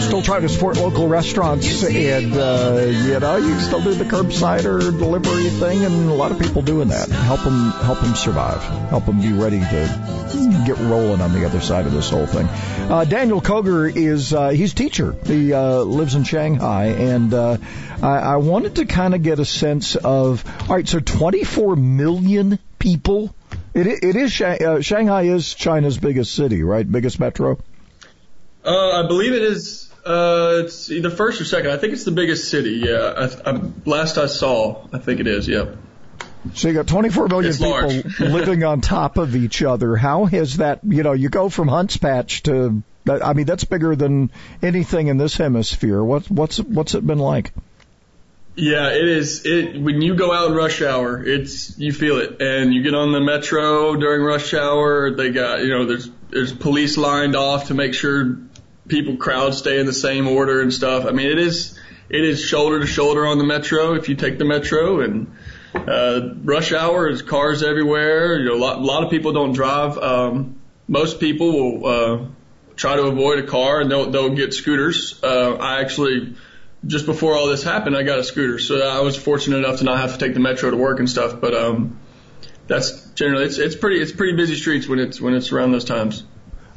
Speaker 6: Still trying to support local restaurants, and uh, you know you still do the curbside or delivery thing, and a lot of people doing that. Help them, help them survive, help them be ready to get rolling on the other side of this whole thing. Uh, Daniel Koger is uh, he's teacher. He uh, lives in Shanghai, and uh, I, I wanted to kind of get a sense of all right. So 24 million people. It, it is uh, Shanghai is China's biggest city, right? Biggest metro.
Speaker 23: Uh, I believe it is. Uh, it's either first or second. I think it's the biggest city. Yeah. I, I, last I saw, I think it is. Yep.
Speaker 6: So you got 24 million
Speaker 23: It's
Speaker 6: people living on top of each other. How has that? You know, you go from Hunts Patch to. I mean, that's bigger than anything in this hemisphere. What's what's what's it been like?
Speaker 23: Yeah, it is. It when you go out in rush hour, it's you feel it, and you get on the metro during rush hour. They got you know there's there's police lined off to make sure people crowds stay in the same order and stuff. I mean, it is it is shoulder to shoulder on the metro if you take the metro and uh, rush hour is cars everywhere. You know, a lot, a lot of people don't drive. Um, most people will uh, try to avoid a car and they'll they'll get scooters. Uh, I actually just before all this happened, I got a scooter, so I was fortunate enough to not have to take the metro to work and stuff. But um, that's generally it's it's pretty it's pretty busy streets when it's when it's around those times.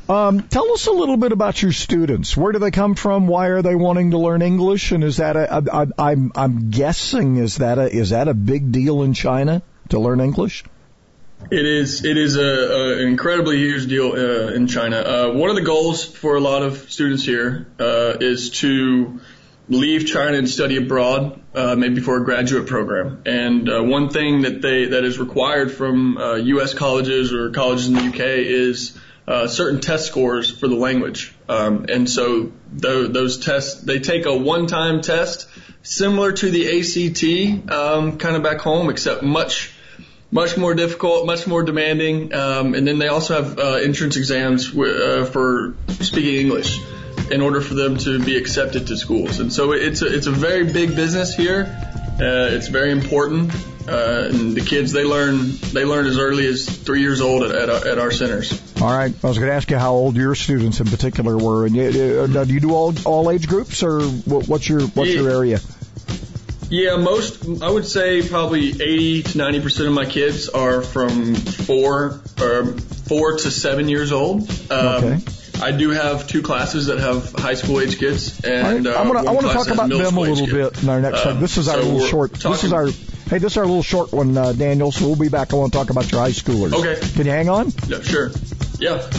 Speaker 6: Um, tell us a little bit about your students. Where do they come from? Why are they wanting to learn English? And is that a, I, I, I'm I'm guessing is that a is that a big deal in China to learn English?
Speaker 23: It is it is a, a an incredibly huge deal uh, in China. Uh, one of the goals for a lot of students here uh, is to leave China and study abroad, uh, maybe for a graduate program. And uh, one thing that they that is required from uh, U.S. colleges or colleges in the U.K. is uh, certain test scores for the language. Um, and so th- those tests they take a one-time test similar to the ACT, um, kind of back home, except much much more difficult, much more demanding. Um, and then they also have uh, entrance exams w- uh, for speaking English in order for them to be accepted to schools. And so it's a, it's a very big business here. Uh, it's very important. Uh, and the kids they learn they learn as early as three years old at, at, our, at our centers.
Speaker 6: All right, I was going to ask you how old your students in particular were, and you, uh, do you do all all age groups, or what, what's your what's your area?
Speaker 23: Yeah, most I would say probably 80 to 90 percent of my kids are from four or four to seven years old. Um,
Speaker 6: Okay.
Speaker 23: I do have two classes that have high school age kids, and
Speaker 6: right.
Speaker 23: uh,
Speaker 6: i want to talk about them a little bit in our next.
Speaker 23: Um,
Speaker 6: this is our uh,
Speaker 23: so
Speaker 6: little short. This is our hey, this is our little short one, uh, Daniel. So we'll be back. I want to talk about your high schoolers.
Speaker 23: Okay,
Speaker 6: can you hang on?
Speaker 23: Yeah, sure. Yeah.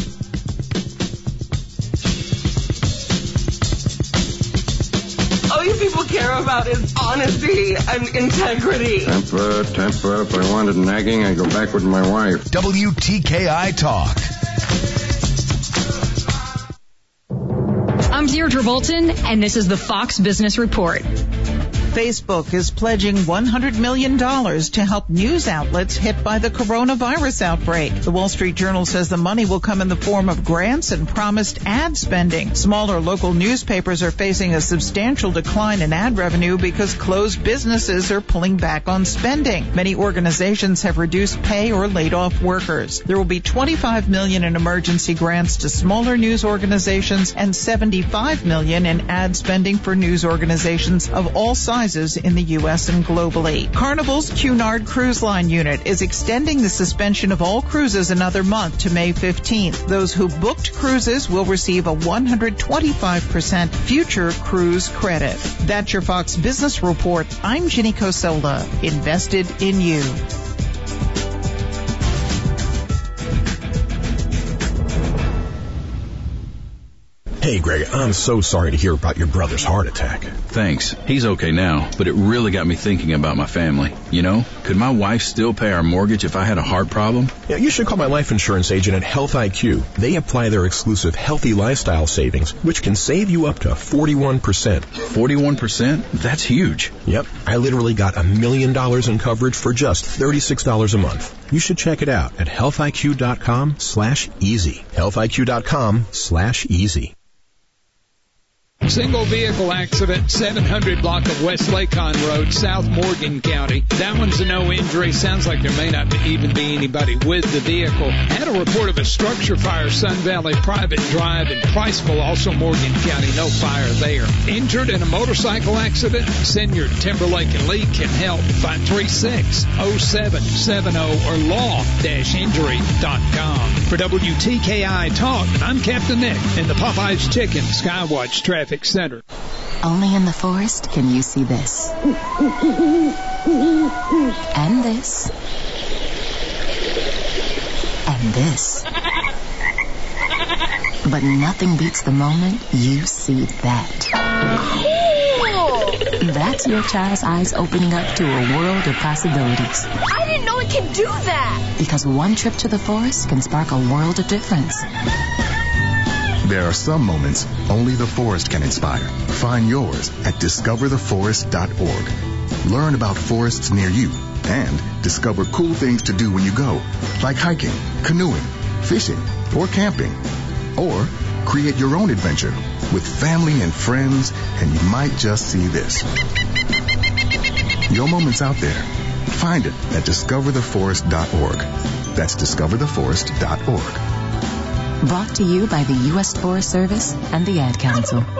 Speaker 29: all you people care about is honesty and integrity.
Speaker 30: Temper, temper. If I wanted nagging, I go back with my wife.
Speaker 4: WTKI Talk.
Speaker 31: I'm Deirdre Bolton, and this is the Fox Business Report.
Speaker 32: Facebook is pledging $100 million to help news outlets hit by the coronavirus outbreak. The Wall Street Journal says the money will come in the form of grants and promised ad spending. Smaller local newspapers are facing a substantial decline in ad revenue because closed businesses are pulling back on spending. Many organizations have reduced pay or laid off workers. There will be 25 million in emergency grants to smaller news organizations and 75 million in ad spending for news organizations of all sizes in the U.S. and globally. Carnival's Cunard Cruise Line unit is extending the suspension of all cruises another month to May 15th. Those who booked cruises will receive a 125% future cruise credit. That's your Fox Business Report. I'm Ginny Cosola, invested in you.
Speaker 33: Hey, Greg, I'm so sorry to hear about your brother's heart attack.
Speaker 34: Thanks. He's okay now, but it really got me thinking about my family. You know, could my wife still pay our mortgage if I had a heart problem?
Speaker 33: Yeah, you should call my life insurance agent at Health IQ. They apply their exclusive healthy lifestyle savings, which can save you up to 41%.
Speaker 34: 41%? That's huge.
Speaker 33: Yep. I literally got a million dollars in coverage for just $36 a month. You should check it out at healthiq.com slash easy. healthiq.com slash easy.
Speaker 2: Single vehicle accident, 700 block of West Lacon Road, South Morgan County. That one's a no injury. Sounds like there may not even be anybody with the vehicle. Had a report of a structure fire, Sun Valley Private Drive in Priceville, also Morgan County. No fire there. Injured in a motorcycle accident? Siniard Timberlake and League can help. 536-0770 or law-injury.com. For WTKI Talk, I'm Captain Nick in the Popeyes Chicken Skywatch Traffic Center.
Speaker 35: Only in the forest can you see this. And this. And this. But nothing beats the moment you see that. That's your child's eyes opening up to a world of possibilities.
Speaker 36: I didn't know it could do that!
Speaker 35: Because one trip to the forest can spark a world of difference.
Speaker 37: There are some moments only the forest can inspire. Find yours at discovertheforest.org. Learn about forests near you and discover cool things to do when you go, like hiking, canoeing, fishing, or camping. Or create your own adventure with family and friends, and you might just see this. Your moment's out there. Find it at discovertheforest.org. That's discovertheforest.org.
Speaker 35: Brought to you by the U.S. Forest Service and the Ad Council.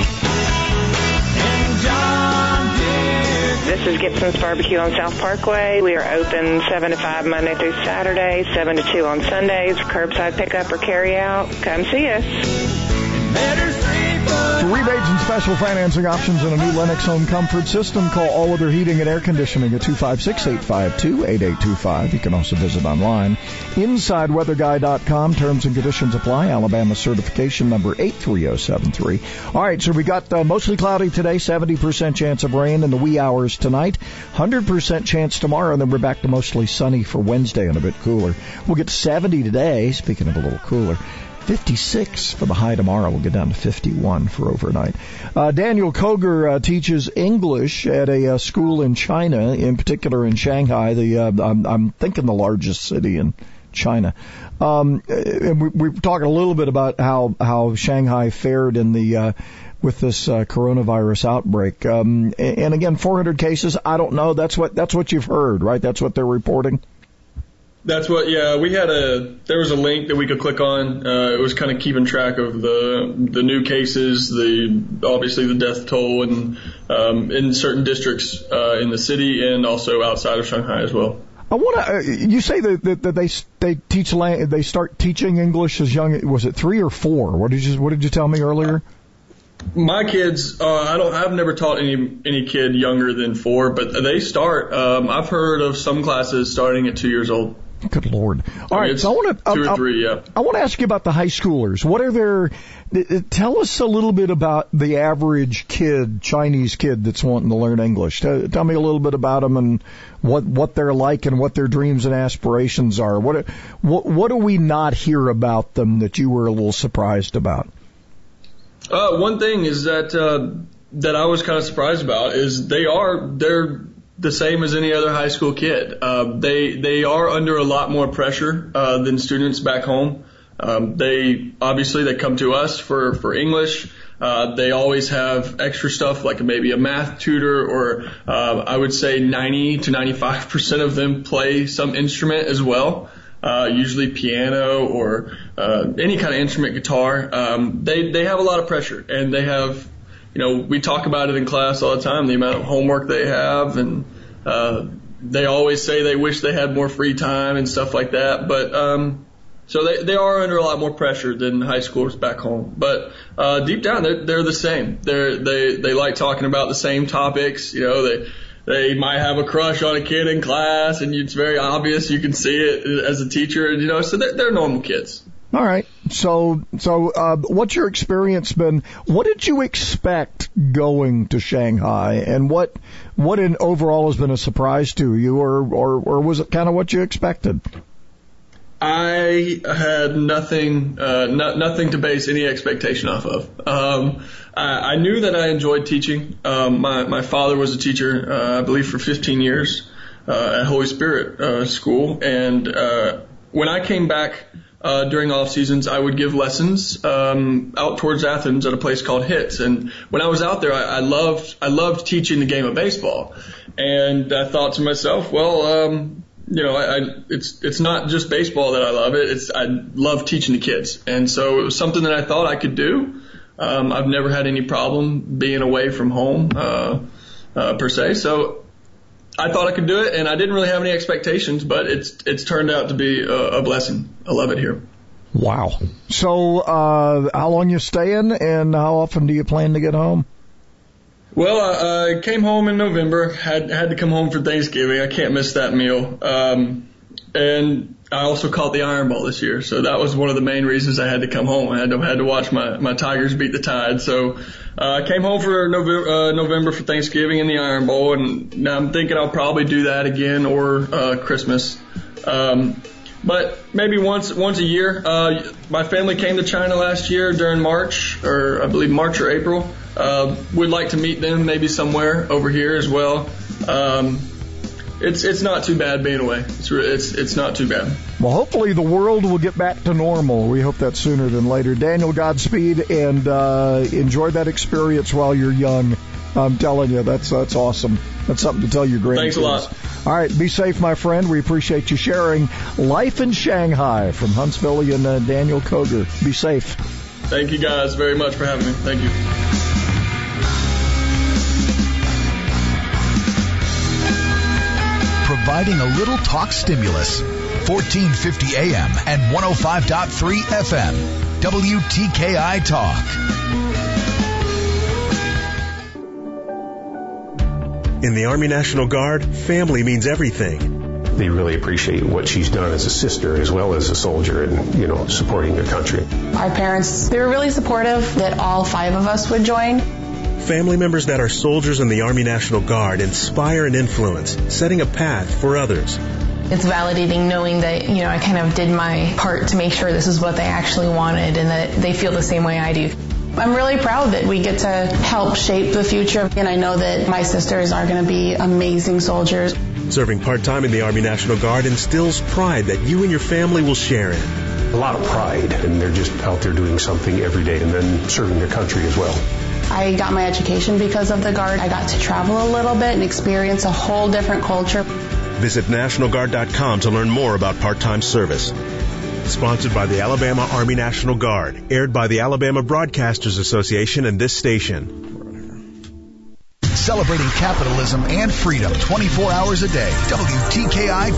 Speaker 38: This is Gibson's Barbecue on South Parkway. We are open 7 to 5 Monday through Saturday, 7 to 2 on Sundays, curbside pickup or carry out. Come see us.
Speaker 6: For rebates and special financing options and a new Lennox home comfort system, call All Weather Heating and Air Conditioning at 256-852-8825. You can also visit online. InsideWeatherGuy.com. Terms and conditions apply. Alabama certification number 83073. All right, so we got uh, mostly cloudy today, 70% chance of rain in the wee hours tonight, 100% chance tomorrow, and then we're back to mostly sunny for Wednesday and a bit cooler. We'll get 70 today, speaking of a little cooler. 56 for the high tomorrow. We'll get down to 51 for overnight. Uh, Daniel Koger uh, teaches English at a uh, school in China, in particular in Shanghai. The uh, I'm, I'm thinking the largest city in China. Um, and we, we're talking a little bit about how how Shanghai fared in the uh, with this uh, coronavirus outbreak. Um, and again, 400 cases. I don't know. That's what that's what you've heard, right? That's what they're reporting.
Speaker 23: That's what, yeah. We had a there was a link that we could click on. Uh, it was kind of keeping track of the the new cases, the obviously the death toll, and um, in certain districts uh, in the city and also outside of Shanghai as well.
Speaker 6: I want to. Uh, you say that, that, that they they teach they start teaching English as young. Was it three or four? What did you What did you tell me earlier?
Speaker 23: My kids, uh, I don't. I've never taught any any kid younger than four, but they start. Um, I've heard of some classes starting at two years old.
Speaker 6: Good lord! All I mean, right, so I want
Speaker 23: to two or three, yeah.
Speaker 6: I want to ask you about the high schoolers. What are their? Tell us a little bit about the average kid, Chinese kid that's wanting to learn English. Tell, tell me a little bit about them and what what they're like and what their dreams and aspirations are. What what what do we not hear about them that you were a little surprised about?
Speaker 23: Uh, one thing is that uh, that I was kind of surprised about is they are they're the same as any other high school kid. Uh, they they are under a lot more pressure uh, than students back home. Um, they obviously they come to us for for English. Uh, they always have extra stuff like maybe a math tutor, or uh, I would say 90 to 95 percent of them play some instrument as well. Uh, usually piano or uh, any kind of instrument, guitar. Um, they they have a lot of pressure, and they have you know, we talk about it in class all the time, the amount of homework they have and, uh, they always say they wish they had more free time and stuff like that. But, um, so they, they are under a lot more pressure than high schoolers back home. But, uh, deep down, they're, they're the same. They're, they, they like talking about the same topics. You know, they, they might have a crush on a kid in class and it's very obvious. You can see it as a teacher, you know, so they're, they're normal kids.
Speaker 6: All right. So, so uh, what's your experience been? What did you expect going to Shanghai, and what what in overall has been a surprise to you, or or, or was it kind of what you expected?
Speaker 23: I had nothing, uh, not, nothing to base any expectation off of. Um, I, I knew that I enjoyed teaching. Um, my my father was a teacher, uh, I believe, for 15 years uh, at Holy Spirit uh, School, and uh, when I came back uh, during off seasons, I would give lessons um, out towards Athens at a place called Hits. And when I was out there, I, I loved I loved teaching the game of baseball. And I thought to myself, well, um, you know, I, I, it's it's not just baseball that I love it. It's I love teaching the kids, and so it was something that I thought I could do. Um, I've never had any problem being away from home uh, uh, per se. So I thought I could do it, and I didn't really have any expectations, but it's it's turned out to be a, a blessing. I love it here.
Speaker 6: Wow. So, uh, how long you staying, and how often do you plan to get home?
Speaker 23: Well, uh, I came home in November. Had had to come home for Thanksgiving. I can't miss that meal. Um, and I also caught the Iron Bowl this year, so that was one of the main reasons I had to come home. I had to had to watch my my Tigers beat the Tide. So uh, I came home for November, uh, November for Thanksgiving in the Iron Bowl, and I'm thinking I'll probably do that again or uh, Christmas. Um, but maybe once once a year. Uh, my family came to China last year during March, or I believe March or April. Uh, would like to meet them maybe somewhere over here as well. Um, it's it's not too bad being away. It's it's it's not too bad.
Speaker 6: Well, hopefully the world will get back to normal. We hope that sooner than later. Daniel, Godspeed, and uh, enjoy that experience while you're young. I'm telling you, that's that's awesome. That's something to tell your grandkids.
Speaker 23: Thanks a lot.
Speaker 6: All right, be safe, my friend. We appreciate you sharing life in Shanghai from Huntsville and uh, Daniel Koger. Be safe.
Speaker 23: Thank you guys very much for having me. Thank you.
Speaker 4: Providing a little talk stimulus. 1450 AM and 105.3 FM. WTKI Talk.
Speaker 19: In the Army National Guard, family means everything.
Speaker 39: They really appreciate what she's done as a sister as well as a soldier and, you know, supporting their country.
Speaker 40: Our parents, they were really supportive that all five of us would join.
Speaker 19: Family members that are soldiers in the Army National Guard inspire and influence, setting a path for others.
Speaker 40: It's validating knowing that, you know, I kind of did my part to make sure this is what they actually wanted and that they feel the same way I do. I'm really proud that we get to help shape the future, and I know that my sisters are going to be amazing soldiers.
Speaker 19: Serving part time in the Army National Guard instills pride that you and your family will share in.
Speaker 39: A lot of pride, and they're just out there doing something every day and then serving their country as well.
Speaker 40: I got my education because of the Guard. I got to travel a little bit and experience a whole different culture.
Speaker 19: Visit NationalGuard.com to learn more about part-time service. Sponsored by the Alabama Army National Guard. Aired by the Alabama Broadcasters Association and this station.
Speaker 4: Celebrating capitalism and freedom 24 hours a day. WTKI.